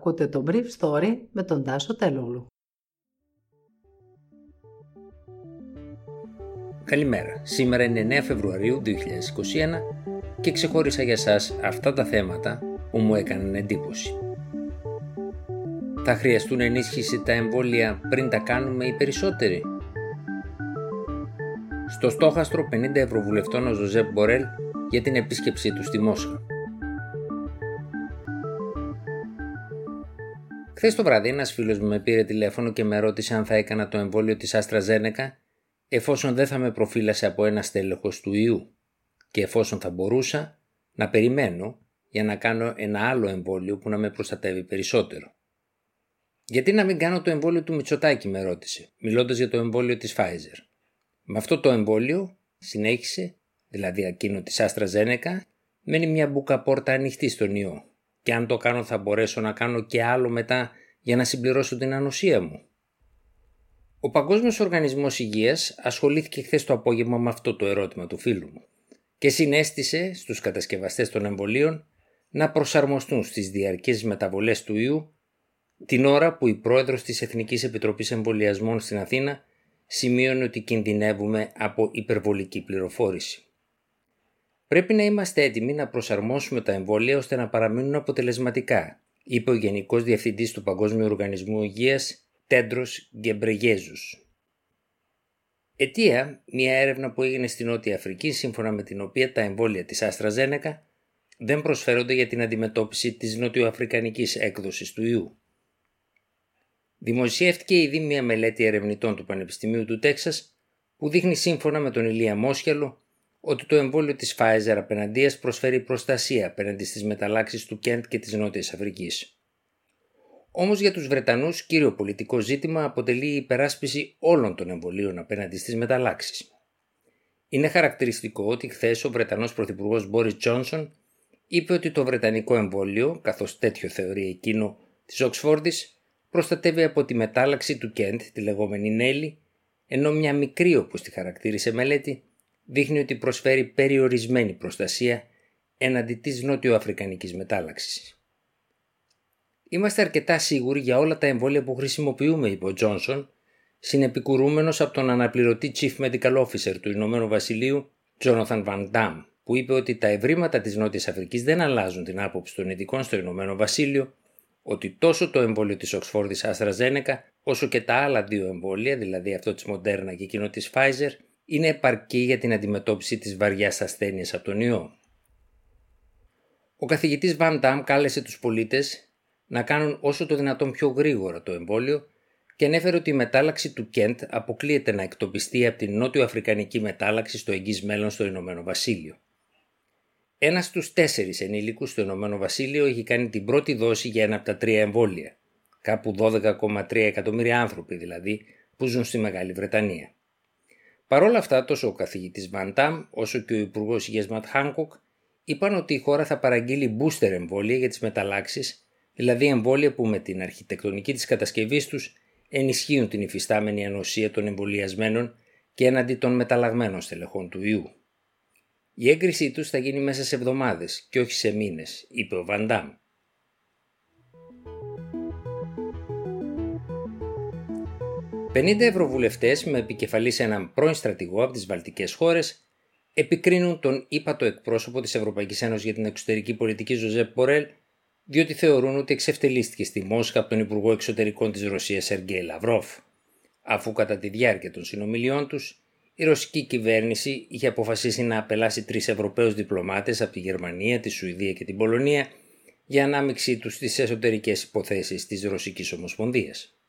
Ακούτε το Brief Story με τον Τάσο Τελούλου. Καλημέρα. Σήμερα είναι 9 Φεβρουαρίου 2021 και ξεχώρισα για σας αυτά τα θέματα που μου έκαναν εντύπωση. Θα χρειαστούν ενίσχυση τα εμβόλια πριν τα κάνουμε οι περισσότεροι. Στο στόχαστρο 50 ευρωβουλευτών ο Ζωζέπ Μπορέλ για την επίσκεψή του στη Μόσχα. Χθες το βράδυ, ένας φίλος μου με πήρε τηλέφωνο και με ρώτησε αν θα έκανα το εμβόλιο της Άστρα Ζένεκα εφόσον δεν θα με προφύλασε από ένα στέλεχος του ιού και εφόσον θα μπορούσα να περιμένω για να κάνω ένα άλλο εμβόλιο που να με προστατεύει περισσότερο. Γιατί να μην κάνω το εμβόλιο του Μητσοτάκη, με ρώτησε, μιλώντας για το εμβόλιο της Pfizer. Με αυτό το εμβόλιο, συνέχισε, δηλαδή εκείνο της Άστρα Ζένεκα, μένει μια μπουκα πόρτα ανοιχτή στον ιό και αν το κάνω θα μπορέσω να κάνω και άλλο μετά για να συμπληρώσω την ανοσία μου. Ο Παγκόσμιος Οργανισμός Υγείας ασχολήθηκε χθες το απόγευμα με αυτό το ερώτημα του φίλου μου και συνέστησε στους κατασκευαστές των εμβολίων να προσαρμοστούν στις διαρκείς μεταβολές του ιού την ώρα που η πρόεδρος της Εθνικής Επιτροπής Εμβολιασμών στην Αθήνα σημείωνε ότι κινδυνεύουμε από υπερβολική πληροφόρηση. Πρέπει να είμαστε έτοιμοι να προσαρμόσουμε τα εμβόλια ώστε να παραμείνουν αποτελεσματικά, είπε ο Γενικός Διευθυντής του Παγκόσμιου Οργανισμού Υγείας Τέντρος Γκεμπρεγέζους. Αιτία, μια έρευνα που έγινε στην Νότια Αφρική, σύμφωνα με την οποία τα εμβόλια της Άστρα δεν προσφέρονται για την αντιμετώπιση της νοτιοαφρικανικής έκδοσης του ιού. Δημοσιεύτηκε ήδη μια μελέτη ερευνητών του Πανεπιστημίου του Τέξας που δείχνει σύμφωνα με τον Ηλία Μόσχελο ότι το εμβόλιο της Pfizer απέναντίας προσφέρει προστασία απέναντι στις μεταλλάξεις του Κέντ και της Νότιας Αφρικής. Όμως για τους Βρετανούς κύριο πολιτικό ζήτημα αποτελεί η υπεράσπιση όλων των εμβολίων απέναντι στις μεταλλάξεις. Είναι χαρακτηριστικό ότι χθες ο Βρετανός Πρωθυπουργός Μπόρις Τζόνσον είπε ότι το Βρετανικό εμβόλιο, καθώς τέτοιο θεωρεί εκείνο της Οξφόρδης, προστατεύει από τη μετάλλαξη του Κέντ, τη λεγόμενη Νέλη, ενώ μια μικρή όπως τη χαρακτήρισε μελέτη, δείχνει ότι προσφέρει περιορισμένη προστασία έναντι της νότιο-αφρικανικής μετάλλαξης. Είμαστε αρκετά σίγουροι για όλα τα εμβόλια που χρησιμοποιούμε, είπε ο Τζόνσον, συνεπικουρούμενος από τον αναπληρωτή Chief Medical Officer του Ηνωμένου Βασιλείου, Jonathan Van Damme, που είπε ότι τα ευρήματα της Νότιας Αφρικής δεν αλλάζουν την άποψη των ειδικών στο Ηνωμένο Βασίλειο, ότι τόσο το εμβόλιο της Οξφόρδης Αστραζένεκα, όσο και τα άλλα δύο εμβόλια, δηλαδή αυτό της Moderna και εκείνο της Pfizer, είναι επαρκή για την αντιμετώπιση της βαριάς ασθένειας από τον ιό; Ο καθηγητής Βαν Ντάμ κάλεσε τους πολίτες να κάνουν όσο το δυνατόν πιο γρήγορα το εμβόλιο και ανέφερε ότι η μετάλλαξη του Κέντ αποκλείεται να εκτοπιστεί από την νότιο αφρικανική μετάλλαξη στο εγγύς μέλλον στο Ηνωμένο Βασίλειο. Ένας στους τέσσερις ενήλικους στο Ηνωμένο Βασίλειο έχει κάνει την πρώτη δόση για ένα από τα τρία εμβόλια, κάπου 12,3 εκατομμύρια άνθρωποι δηλαδή που ζουν στη Μεγάλη Βρετανία. Παρ' όλα αυτά, τόσο ο καθηγητής Βαντάμ όσο και ο Υπουργός Υγείας Ματ Χάνκοκ είπαν ότι η χώρα θα παραγγείλει booster εμβόλια για τις μεταλλάξεις, δηλαδή εμβόλια που με την αρχιτεκτονική της κατασκευής τους ενισχύουν την υφιστάμενη ανοσία των εμβολιασμένων και έναντι των μεταλλαγμένων στελεχών του ιού. Η έγκρισή τους θα γίνει μέσα σε εβδομάδες και όχι σε μήνες, είπε ο Βαντάμ. 50 ευρωβουλευτές με επικεφαλής έναν πρώην στρατηγό από τις Βαλτικές χώρες επικρίνουν τον ύπατο εκπρόσωπο της Ευρωπαϊκής Ένωσης για την εξωτερική πολιτική Ζωζέπ Μπορέλ, διότι θεωρούν ότι εξευτελίστηκε στη Μόσχα από τον Υπουργό Εξωτερικών της Ρωσίας Σεργέη Λαυρόφ, αφού κατά τη διάρκεια των συνομιλιών τους η ρωσική κυβέρνηση είχε αποφασίσει να απελάσει τρεις Ευρωπαίους διπλωμάτες από τη Γερμανία, τη Σουηδία και την Πολωνία για ανάμειξή τους στις εσωτερικές υποθέσεις της Ρωσικής Ομοσπονδίας.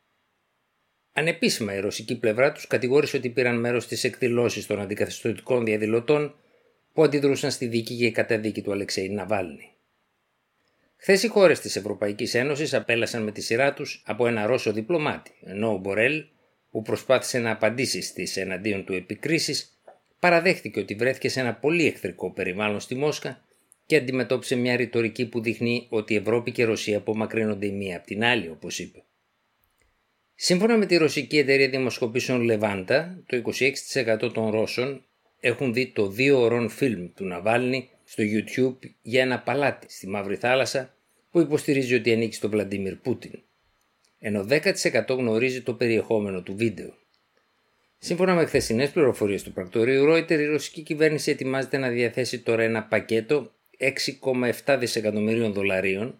Ανεπίσημα η ρωσική πλευρά τους κατηγόρησε ότι πήραν μέρος στις εκδηλώσεις των αντικαθεστωτικών διαδηλωτών που αντιδρούσαν στη δίκη και καταδίκη του Αλεξέη Ναβάλνη. Χθες οι χώρες της Ευρωπαϊκής Ένωσης απέλασαν με τη σειρά τους από ένα Ρώσο διπλωμάτη, ενώ ο Μπορέλ, που προσπάθησε να απαντήσει στις εναντίον του επικρίσεις, παραδέχτηκε ότι βρέθηκε σε ένα πολύ εχθρικό περιβάλλον στη Μόσχα και αντιμετώπισε μια ρητορική που δείχνει ότι η Ευρώπη και η Ρωσία απομακρύνονται η μία από την άλλη, όπως είπε. Σύμφωνα με τη ρωσική εταιρεία δημοσκοπήσεων Λεβάντα, το 26% των Ρώσων έχουν δει το δύο ωρών φιλμ του Ναβάλνη στο YouTube για ένα παλάτι στη Μαύρη Θάλασσα που υποστηρίζει ότι ανήκει στον Βλαντίμιρ Πούτιν, ενώ 10% γνωρίζει το περιεχόμενο του βίντεο. Σύμφωνα με χθεσινές πληροφορίες του πρακτορείου Reuters, η ρωσική κυβέρνηση ετοιμάζεται να διαθέσει τώρα ένα πακέτο 6,7 δισεκατομμυρίων δολαρίων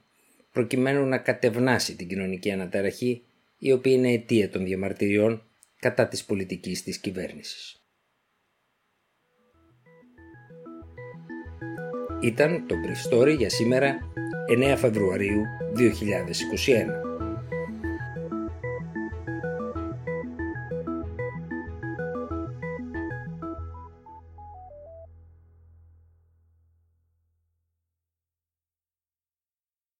προκειμένου να κατευνάσει την κοινωνική αναταραχή η οποία είναι αιτία των διαμαρτυριών κατά της πολιτικής της κυβέρνησης. Ήταν το Brief Story για σήμερα 9 Φεβρουαρίου 2021.